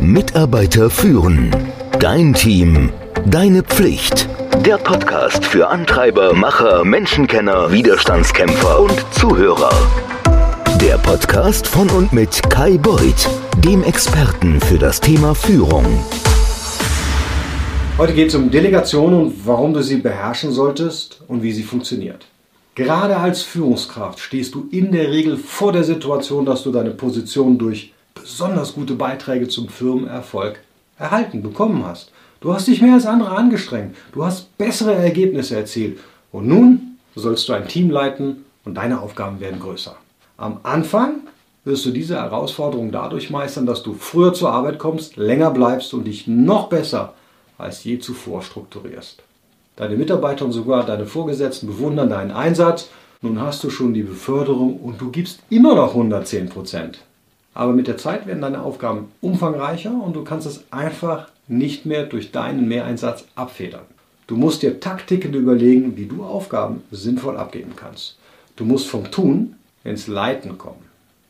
Mitarbeiter führen. Dein Team. Deine Pflicht. Der Podcast für Antreiber, Macher, Menschenkenner, Widerstandskämpfer und Zuhörer. Der Podcast von und mit Kai Beuth, dem Experten für das Thema Führung. Heute geht es um Delegation und warum du sie beherrschen solltest und wie sie funktioniert. Gerade als Führungskraft stehst du in der Regel vor der Situation, dass du deine Position durch besonders gute Beiträge zum Firmenerfolg erhalten bekommen hast. Du hast dich mehr als andere angestrengt, du hast bessere Ergebnisse erzielt und nun sollst du ein Team leiten und deine Aufgaben werden größer. Am Anfang wirst du diese Herausforderung dadurch meistern, dass du früher zur Arbeit kommst, länger bleibst und dich noch besser als je zuvor strukturierst. Deine Mitarbeiter und sogar deine Vorgesetzten bewundern deinen Einsatz. Nun hast du schon die Beförderung und du gibst immer noch 110 Prozent. Aber mit der Zeit werden deine Aufgaben umfangreicher und du kannst es einfach nicht mehr durch deinen Mehreinsatz abfedern. Du musst dir Taktiken überlegen, wie du Aufgaben sinnvoll abgeben kannst. Du musst vom Tun ins Leiten kommen.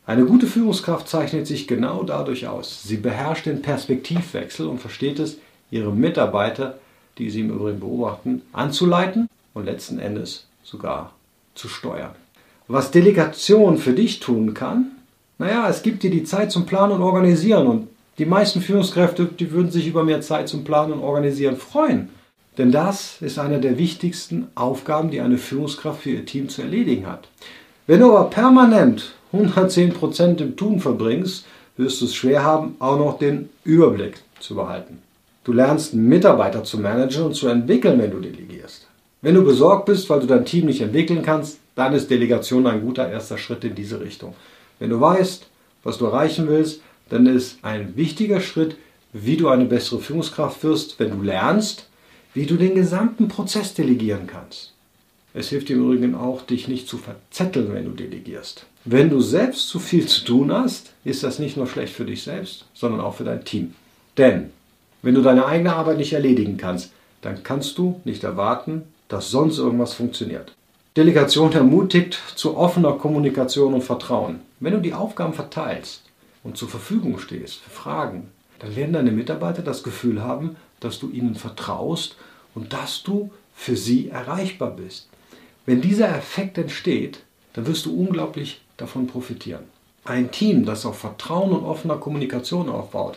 Eine gute Führungskraft zeichnet sich genau dadurch aus. Sie beherrscht den Perspektivwechsel und versteht es, ihre Mitarbeiter, die sie im Übrigen beobachten, anzuleiten und letzten Endes sogar zu steuern. Was Delegation für dich tun kann, naja, es gibt dir die Zeit zum Planen und Organisieren und die meisten Führungskräfte, die würden sich über mehr Zeit zum Planen und Organisieren freuen. Denn das ist eine der wichtigsten Aufgaben, die eine Führungskraft für ihr Team zu erledigen hat. Wenn du aber permanent 110% im Tun verbringst, wirst du es schwer haben, auch noch den Überblick zu behalten. Du lernst Mitarbeiter zu managen und zu entwickeln, wenn du delegierst. Wenn du besorgt bist, weil du dein Team nicht entwickeln kannst, dann ist Delegation ein guter erster Schritt in diese Richtung. Wenn du weißt, was du erreichen willst, dann ist ein wichtiger Schritt, wie du eine bessere Führungskraft wirst, wenn du lernst, wie du den gesamten Prozess delegieren kannst. Es hilft dir im Übrigen auch, dich nicht zu verzetteln, wenn du delegierst. Wenn du selbst zu viel zu tun hast, ist das nicht nur schlecht für dich selbst, sondern auch für dein Team. Denn wenn du deine eigene Arbeit nicht erledigen kannst, dann kannst du nicht erwarten, dass sonst irgendwas funktioniert. Delegation ermutigt zu offener Kommunikation und Vertrauen. Wenn du die Aufgaben verteilst und zur Verfügung stehst für Fragen, dann werden deine Mitarbeiter das Gefühl haben, dass du ihnen vertraust und dass du für sie erreichbar bist. Wenn dieser Effekt entsteht, dann wirst du unglaublich davon profitieren. Ein Team, das auf Vertrauen und offener Kommunikation aufbaut,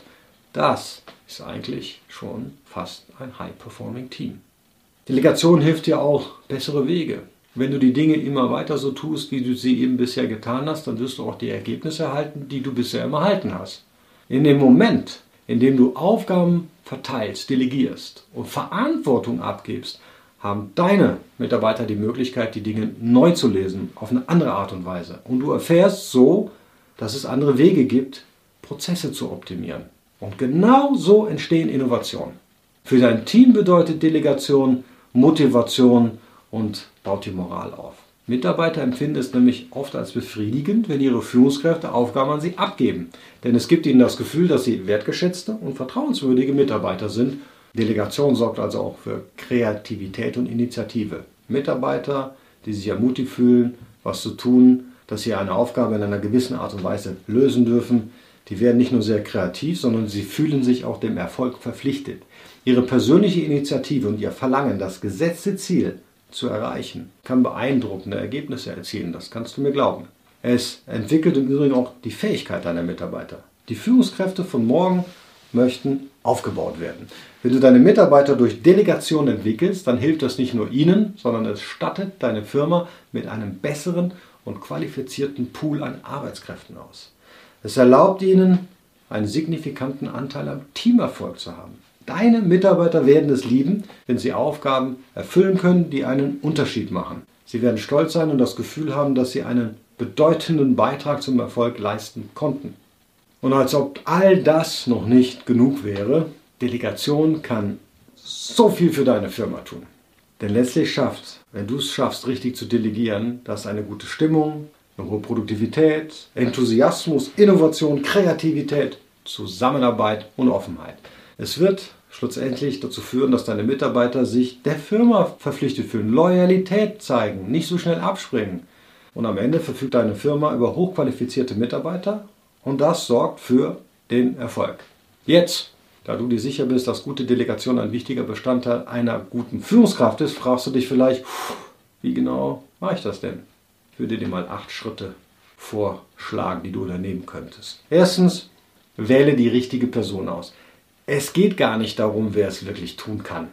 das ist eigentlich schon fast ein High-Performing Team. Delegation hilft dir auch bessere Wege. Wenn du die Dinge immer weiter so tust, wie du sie eben bisher getan hast, dann wirst du auch die Ergebnisse erhalten, die du bisher immer erhalten hast. In dem Moment, in dem du Aufgaben verteilst, delegierst und Verantwortung abgibst, haben deine Mitarbeiter die Möglichkeit, die Dinge neu zu lesen, auf eine andere Art und Weise. Und du erfährst so, dass es andere Wege gibt, Prozesse zu optimieren. Und genau so entstehen Innovationen. Für dein Team bedeutet Delegation Motivation und baut die Moral auf. Mitarbeiter empfinden es nämlich oft als befriedigend, wenn ihre Führungskräfte Aufgaben an sie abgeben. Denn es gibt ihnen das Gefühl, dass sie wertgeschätzte und vertrauenswürdige Mitarbeiter sind. Delegation sorgt also auch für Kreativität und Initiative. Mitarbeiter, die sich ermutigt fühlen, was zu tun, dass sie eine Aufgabe in einer gewissen Art und Weise lösen dürfen, die werden nicht nur sehr kreativ, sondern sie fühlen sich auch dem Erfolg verpflichtet. Ihre persönliche Initiative und ihr Verlangen, das gesetzte Ziel zu erreichen, kann beeindruckende Ergebnisse erzielen, das kannst du mir glauben. Es entwickelt im Übrigen auch die Fähigkeit deiner Mitarbeiter. Die Führungskräfte von morgen möchten aufgebaut werden. Wenn du deine Mitarbeiter durch Delegation entwickelst, dann hilft das nicht nur ihnen, sondern es stattet deine Firma mit einem besseren und qualifizierten Pool an Arbeitskräften aus. Es erlaubt ihnen, einen signifikanten Anteil am Teamerfolg zu haben. Deine Mitarbeiter werden es lieben, wenn sie Aufgaben erfüllen können, die einen Unterschied machen. Sie werden stolz sein und das Gefühl haben, dass sie einen bedeutenden Beitrag zum Erfolg leisten konnten. Und als ob all das noch nicht genug wäre, Delegation kann so viel für deine Firma tun. Denn letztlich schafft, wenn du es schaffst, richtig zu delegieren, das eine gute Stimmung, eine hohe Produktivität, Enthusiasmus, Innovation, Kreativität, Zusammenarbeit und Offenheit. Es wird schlussendlich dazu führen, dass deine Mitarbeiter sich der Firma verpflichtet fühlen, Loyalität zeigen, nicht so schnell abspringen. Und am Ende verfügt deine Firma über hochqualifizierte Mitarbeiter und das sorgt für den Erfolg. Jetzt, da du dir sicher bist, dass gute Delegation ein wichtiger Bestandteil einer guten Führungskraft ist, fragst du dich vielleicht, wie genau mache ich das denn? Ich würde dir mal acht Schritte vorschlagen, die du unternehmen könntest. Erstens, wähle die richtige Person aus. Es geht gar nicht darum, wer es wirklich tun kann.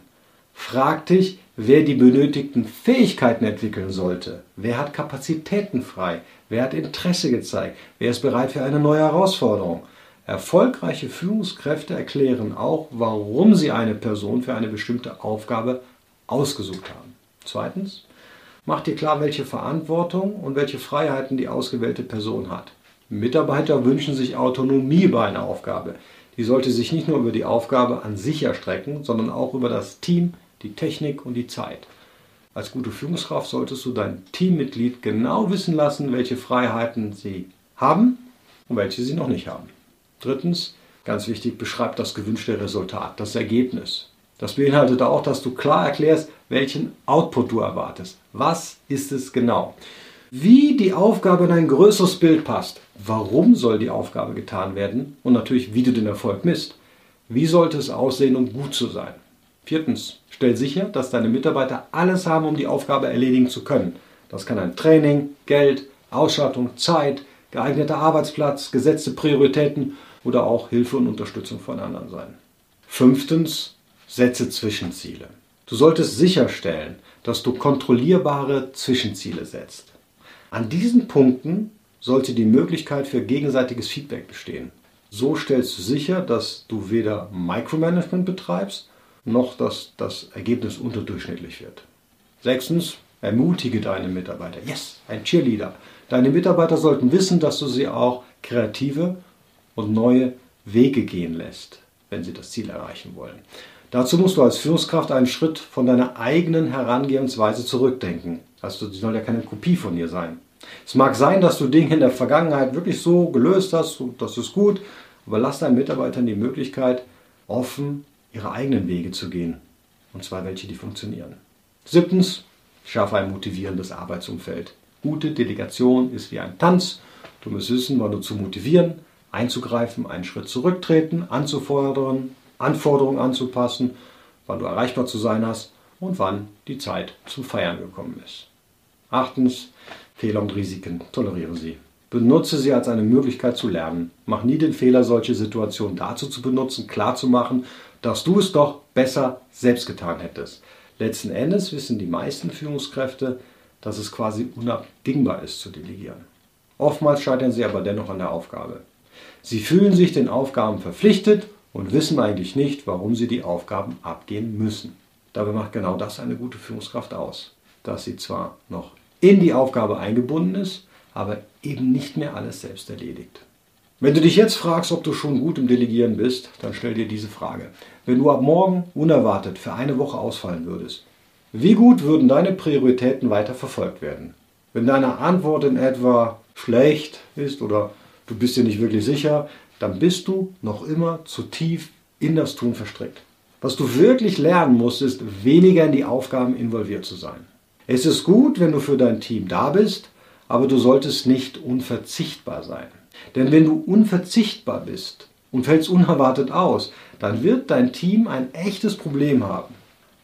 Frag dich, wer die benötigten Fähigkeiten entwickeln sollte. Wer hat Kapazitäten frei? Wer hat Interesse gezeigt? Wer ist bereit für eine neue Herausforderung? Erfolgreiche Führungskräfte erklären auch, warum sie eine Person für eine bestimmte Aufgabe ausgesucht haben. Zweitens, mach dir klar, welche Verantwortung und welche Freiheiten die ausgewählte Person hat. Mitarbeiter wünschen sich Autonomie bei einer Aufgabe. Die sollte sich nicht nur über die Aufgabe an sich erstrecken, sondern auch über das Team, die Technik und die Zeit. Als gute Führungskraft solltest du dein Teammitglied genau wissen lassen, welche Freiheiten sie haben und welche sie noch nicht haben. Drittens, ganz wichtig, beschreib das gewünschte Resultat, das Ergebnis. Das beinhaltet auch, dass du klar erklärst, welchen Output du erwartest. Was ist es genau? Wie die Aufgabe in ein größeres Bild passt. Warum soll die Aufgabe getan werden? Und natürlich, wie du den Erfolg misst. Wie sollte es aussehen, um gut zu sein? Viertens, stell sicher, dass deine Mitarbeiter alles haben, um die Aufgabe erledigen zu können. Das kann ein Training, Geld, Ausstattung, Zeit, geeigneter Arbeitsplatz, gesetzte Prioritäten oder auch Hilfe und Unterstützung von anderen sein. Fünftens, setze Zwischenziele. Du solltest sicherstellen, dass du kontrollierbare Zwischenziele setzt. An diesen Punkten sollte die Möglichkeit für gegenseitiges Feedback bestehen. So stellst du sicher, dass du weder Micromanagement betreibst, noch dass das Ergebnis unterdurchschnittlich wird. Sechstens, ermutige deine Mitarbeiter. Yes, ein Cheerleader. Deine Mitarbeiter sollten wissen, dass du sie auch kreative und neue Wege gehen lässt, wenn sie das Ziel erreichen wollen. Dazu musst du als Führungskraft einen Schritt von deiner eigenen Herangehensweise zurückdenken. Sie soll ja keine Kopie von dir sein. Es mag sein, dass du Dinge in der Vergangenheit wirklich so gelöst hast, das ist gut, aber lass deinen Mitarbeitern die Möglichkeit, offen ihre eigenen Wege zu gehen. Und zwar welche, die funktionieren. Siebtens, schaffe ein motivierendes Arbeitsumfeld. Gute Delegation ist wie ein Tanz. Du musst wissen, wann du zu motivieren, einzugreifen, einen Schritt zurücktreten, anzufordern, Anforderungen anzupassen, wann du erreichbar zu sein hast und wann die Zeit zum Feiern gekommen ist. Achtens, Fehler und Risiken. Toleriere sie. Benutze sie als eine Möglichkeit zu lernen. Mach nie den Fehler, solche Situationen dazu zu benutzen, klarzumachen, dass du es doch besser selbst getan hättest. Letzten Endes wissen die meisten Führungskräfte, dass es quasi unabdingbar ist zu delegieren. Oftmals scheitern sie aber dennoch an der Aufgabe. Sie fühlen sich den Aufgaben verpflichtet und wissen eigentlich nicht, warum sie die Aufgaben abgehen müssen. Dabei macht genau das eine gute Führungskraft aus, dass sie zwar noch in die Aufgabe eingebunden ist, aber eben nicht mehr alles selbst erledigt. Wenn du dich jetzt fragst, ob du schon gut im Delegieren bist, dann stell dir diese Frage. Wenn du ab morgen unerwartet für eine Woche ausfallen würdest, wie gut würden deine Prioritäten weiter verfolgt werden? Wenn deine Antwort in etwa schlecht ist oder du bist dir nicht wirklich sicher, dann bist du noch immer zu tief in das Tun verstrickt. Was du wirklich lernen musst, ist weniger in die Aufgaben involviert zu sein. Es ist gut, wenn du für dein Team da bist, aber du solltest nicht unverzichtbar sein. Denn wenn du unverzichtbar bist und fällst unerwartet aus, dann wird dein Team ein echtes Problem haben.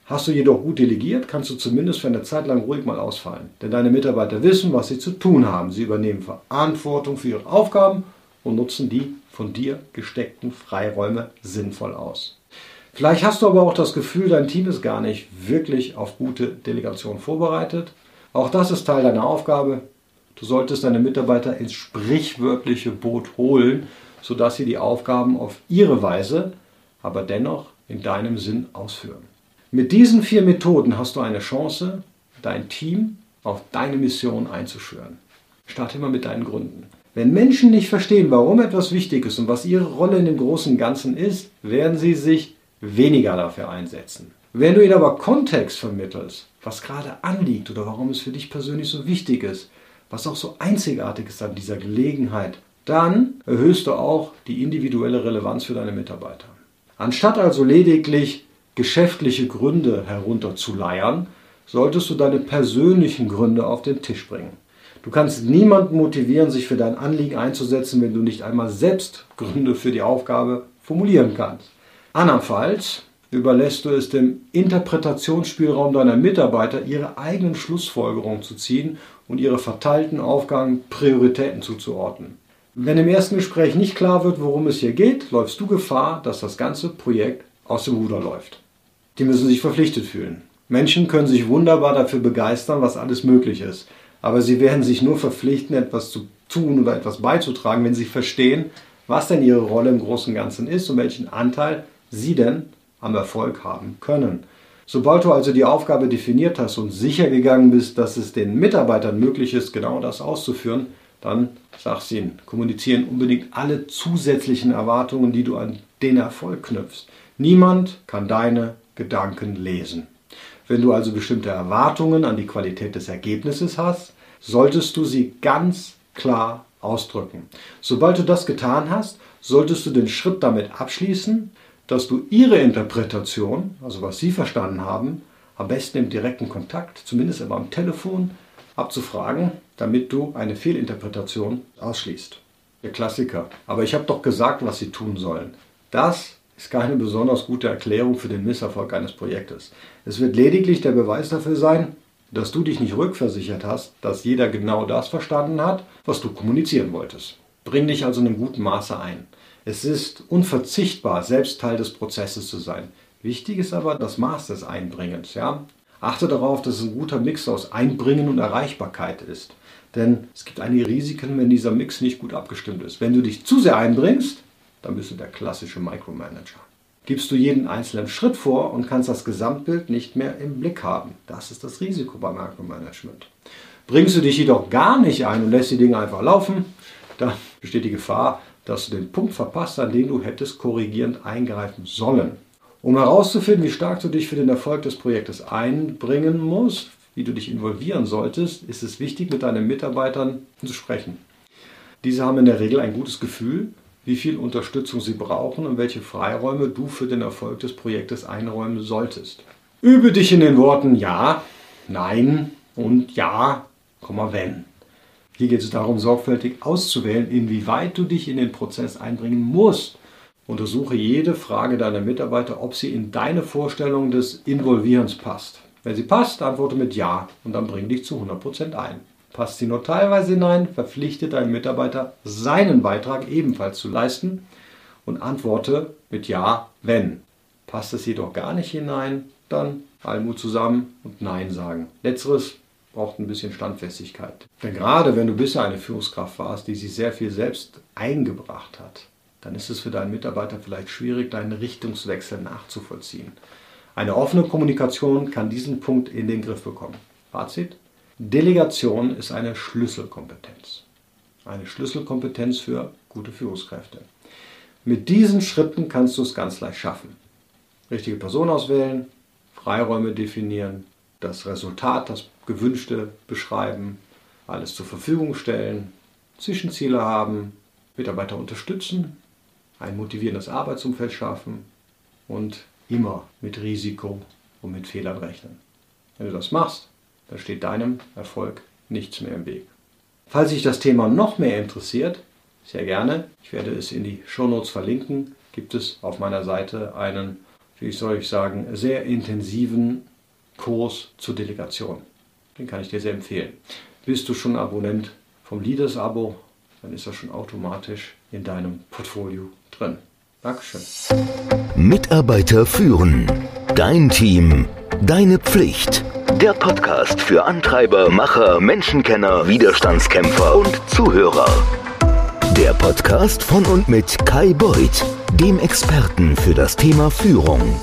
Hast du jedoch gut delegiert, kannst du zumindest für eine Zeit lang ruhig mal ausfallen. Denn deine Mitarbeiter wissen, was sie zu tun haben. Sie übernehmen Verantwortung für ihre Aufgaben und nutzen die von dir gesteckten Freiräume sinnvoll aus. Vielleicht hast du aber auch das Gefühl, dein Team ist gar nicht wirklich auf gute Delegation vorbereitet. Auch das ist Teil deiner Aufgabe. Du solltest deine Mitarbeiter ins sprichwörtliche Boot holen, sodass sie die Aufgaben auf ihre Weise, aber dennoch in deinem Sinn ausführen. Mit diesen vier Methoden hast du eine Chance, dein Team auf deine Mission einzuschwören. Starte immer mit deinen Gründen. Wenn Menschen nicht verstehen, warum etwas wichtig ist und was ihre Rolle in dem großen Ganzen ist, werden sie sich weniger dafür einsetzen. Wenn du ihnen aber Kontext vermittelst, was gerade anliegt oder warum es für dich persönlich so wichtig ist, was auch so einzigartig ist an dieser Gelegenheit, dann erhöhst du auch die individuelle Relevanz für deine Mitarbeiter. Anstatt also lediglich geschäftliche Gründe herunterzuleiern, solltest du deine persönlichen Gründe auf den Tisch bringen. Du kannst niemanden motivieren, sich für dein Anliegen einzusetzen, wenn du nicht einmal selbst Gründe für die Aufgabe formulieren kannst. Andernfalls überlässt du es dem Interpretationsspielraum deiner Mitarbeiter, ihre eigenen Schlussfolgerungen zu ziehen und ihre verteilten Aufgaben Prioritäten zuzuordnen. Wenn im ersten Gespräch nicht klar wird, worum es hier geht, läufst du Gefahr, dass das ganze Projekt aus dem Ruder läuft. Die müssen sich verpflichtet fühlen. Menschen können sich wunderbar dafür begeistern, was alles möglich ist. Aber sie werden sich nur verpflichten, etwas zu tun oder etwas beizutragen, wenn sie verstehen, was denn ihre Rolle im Großen und Ganzen ist und welchen Anteil sie denn am Erfolg haben können. Sobald du also die Aufgabe definiert hast und sicher gegangen bist, dass es den Mitarbeitern möglich ist, genau das auszuführen, dann sag's ihnen, kommunizieren unbedingt alle zusätzlichen Erwartungen, die du an den Erfolg knüpfst. Niemand kann deine Gedanken lesen. Wenn du also bestimmte Erwartungen an die Qualität des Ergebnisses hast, solltest du sie ganz klar ausdrücken. Sobald du das getan hast, solltest du den Schritt damit abschließen, dass du ihre Interpretation, also was sie verstanden haben, am besten im direkten Kontakt, zumindest immer am Telefon, abzufragen, damit du eine Fehlinterpretation ausschließt. Der Klassiker. Aber ich habe doch gesagt, was sie tun sollen. Das ist keine besonders gute Erklärung für den Misserfolg eines Projektes. Es wird lediglich der Beweis dafür sein, dass du dich nicht rückversichert hast, dass jeder genau das verstanden hat, was du kommunizieren wolltest. Bring dich also in einem guten Maße ein. Es ist unverzichtbar, selbst Teil des Prozesses zu sein. Wichtig ist aber das Maß des Einbringens. Ja? Achte darauf, dass es ein guter Mix aus Einbringen und Erreichbarkeit ist. Denn es gibt einige Risiken, wenn dieser Mix nicht gut abgestimmt ist. Wenn du dich zu sehr einbringst, dann bist du der klassische Micromanager. Gibst du jeden einzelnen Schritt vor und kannst das Gesamtbild nicht mehr im Blick haben. Das ist das Risiko beim Micromanagement. Bringst du dich jedoch gar nicht ein und lässt die Dinge einfach laufen, dann besteht die Gefahr, dass du den Punkt verpasst, an den du hättest korrigierend eingreifen sollen. Um herauszufinden, wie stark du dich für den Erfolg des Projektes einbringen musst, wie du dich involvieren solltest, ist es wichtig, mit deinen Mitarbeitern zu sprechen. Diese haben in der Regel ein gutes Gefühl wie viel Unterstützung sie brauchen und welche Freiräume du für den Erfolg des Projektes einräumen solltest. Übe dich in den Worten Ja, Nein und Ja, wenn. Hier geht es darum, sorgfältig auszuwählen, inwieweit du dich in den Prozess einbringen musst. Untersuche jede Frage deiner Mitarbeiter, ob sie in deine Vorstellung des Involvierens passt. Wenn sie passt, antworte mit Ja und dann bring dich zu 100% ein. Passt sie nur teilweise hinein, verpflichte deinen Mitarbeiter, seinen Beitrag ebenfalls zu leisten und antworte mit Ja, wenn. Passt es jedoch gar nicht hinein, dann Almut zusammen und Nein sagen. Letzteres braucht ein bisschen Standfestigkeit. Denn gerade wenn du bisher eine Führungskraft warst, die sich sehr viel selbst eingebracht hat, dann ist es für deinen Mitarbeiter vielleicht schwierig, deinen Richtungswechsel nachzuvollziehen. Eine offene Kommunikation kann diesen Punkt in den Griff bekommen. Fazit? Delegation ist eine Schlüsselkompetenz. Eine Schlüsselkompetenz für gute Führungskräfte. Mit diesen Schritten kannst du es ganz leicht schaffen. Richtige Person auswählen, Freiräume definieren, das Resultat, das gewünschte beschreiben, alles zur Verfügung stellen, Zwischenziele haben, Mitarbeiter unterstützen, ein motivierendes Arbeitsumfeld schaffen und immer mit Risiko und mit Fehlern rechnen. Wenn du das machst, da steht deinem Erfolg nichts mehr im Weg. Falls sich das Thema noch mehr interessiert, sehr gerne, ich werde es in die Shownotes verlinken, gibt es auf meiner Seite einen, wie soll ich sagen, sehr intensiven Kurs zur Delegation. Den kann ich dir sehr empfehlen. Bist du schon Abonnent vom Leaders-Abo, dann ist er schon automatisch in deinem Portfolio drin. Dankeschön. Mitarbeiter führen. Dein Team. Deine Pflicht. Der Podcast für Antreiber, Macher, Menschenkenner, Widerstandskämpfer und Zuhörer. Der Podcast von und mit Kai Beuth, dem Experten für das Thema Führung.